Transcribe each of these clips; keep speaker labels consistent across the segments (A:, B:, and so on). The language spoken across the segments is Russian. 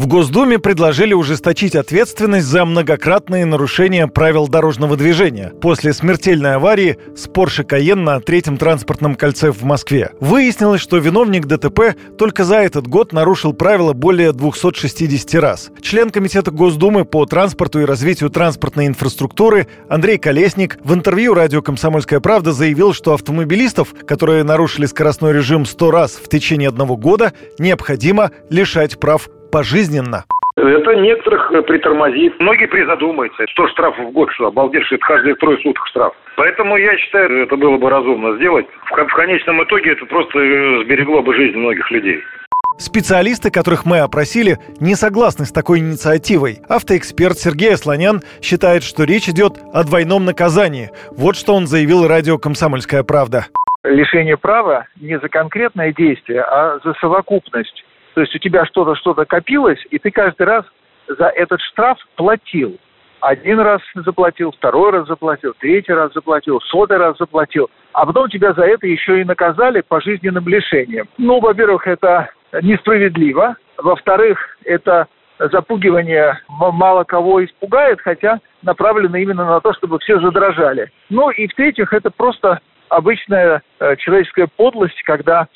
A: В Госдуме предложили ужесточить ответственность за многократные нарушения правил дорожного движения после смертельной аварии с Porsche Cayenne на третьем транспортном кольце в Москве. Выяснилось, что виновник ДТП только за этот год нарушил правила более 260 раз. Член Комитета Госдумы по транспорту и развитию транспортной инфраструктуры Андрей Колесник в интервью радио «Комсомольская правда» заявил, что автомобилистов, которые нарушили скоростной режим 100 раз в течение одного года, необходимо лишать прав пожизненно.
B: Это некоторых притормозит. Многие призадумаются. Что штраф в год, что обалдеть, что это каждые трое суток штраф. Поэтому я считаю, это было бы разумно сделать. В конечном итоге это просто э, сберегло бы жизнь многих людей.
A: Специалисты, которых мы опросили, не согласны с такой инициативой. Автоэксперт Сергей Асланян считает, что речь идет о двойном наказании. Вот что он заявил радио «Комсомольская правда».
C: Лишение права не за конкретное действие, а за совокупность то есть у тебя что-то, что-то копилось, и ты каждый раз за этот штраф платил. Один раз заплатил, второй раз заплатил, третий раз заплатил, сотый раз заплатил. А потом тебя за это еще и наказали пожизненным лишением. Ну, во-первых, это несправедливо. Во-вторых, это запугивание мало кого испугает, хотя направлено именно на то, чтобы все задрожали. Ну и в-третьих, это просто обычная э, человеческая подлость, когда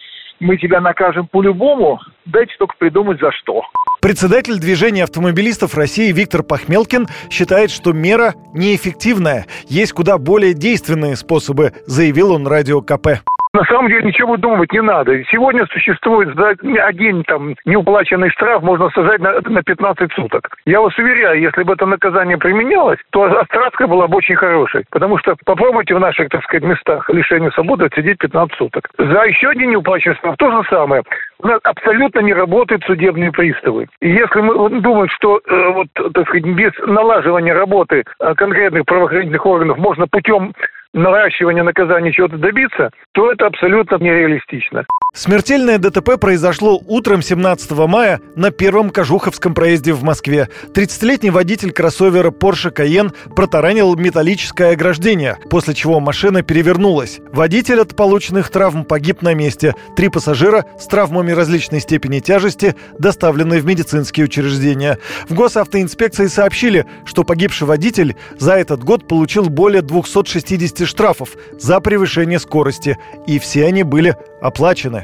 C: мы тебя накажем по-любому, дайте только придумать за что.
A: Председатель движения автомобилистов России Виктор Пахмелкин считает, что мера неэффективная. Есть куда более действенные способы, заявил он радио КП.
D: На самом деле ничего выдумывать не надо. Сегодня существует один там неуплаченный штраф можно сажать на, на 15 суток. Я вас уверяю, если бы это наказание применялось, то отстратка была бы очень хорошей. Потому что попробуйте в наших, так сказать, местах лишения свободы отсидеть 15 суток. За еще один неуплаченный штраф то же самое. У нас абсолютно не работают судебные приставы. И если мы думаем, что э, вот, так сказать, без налаживания работы э, конкретных правоохранительных органов можно путем наращивания наказания чего-то добиться, то это абсолютно нереалистично.
A: Смертельное ДТП произошло утром 17 мая на первом Кожуховском проезде в Москве. 30-летний водитель кроссовера Porsche Cayenne протаранил металлическое ограждение, после чего машина перевернулась. Водитель от полученных травм погиб на месте. Три пассажира с травмами различной степени тяжести доставлены в медицинские учреждения. В госавтоинспекции сообщили, что погибший водитель за этот год получил более 260 штрафов за превышение скорости, и все они были оплачены.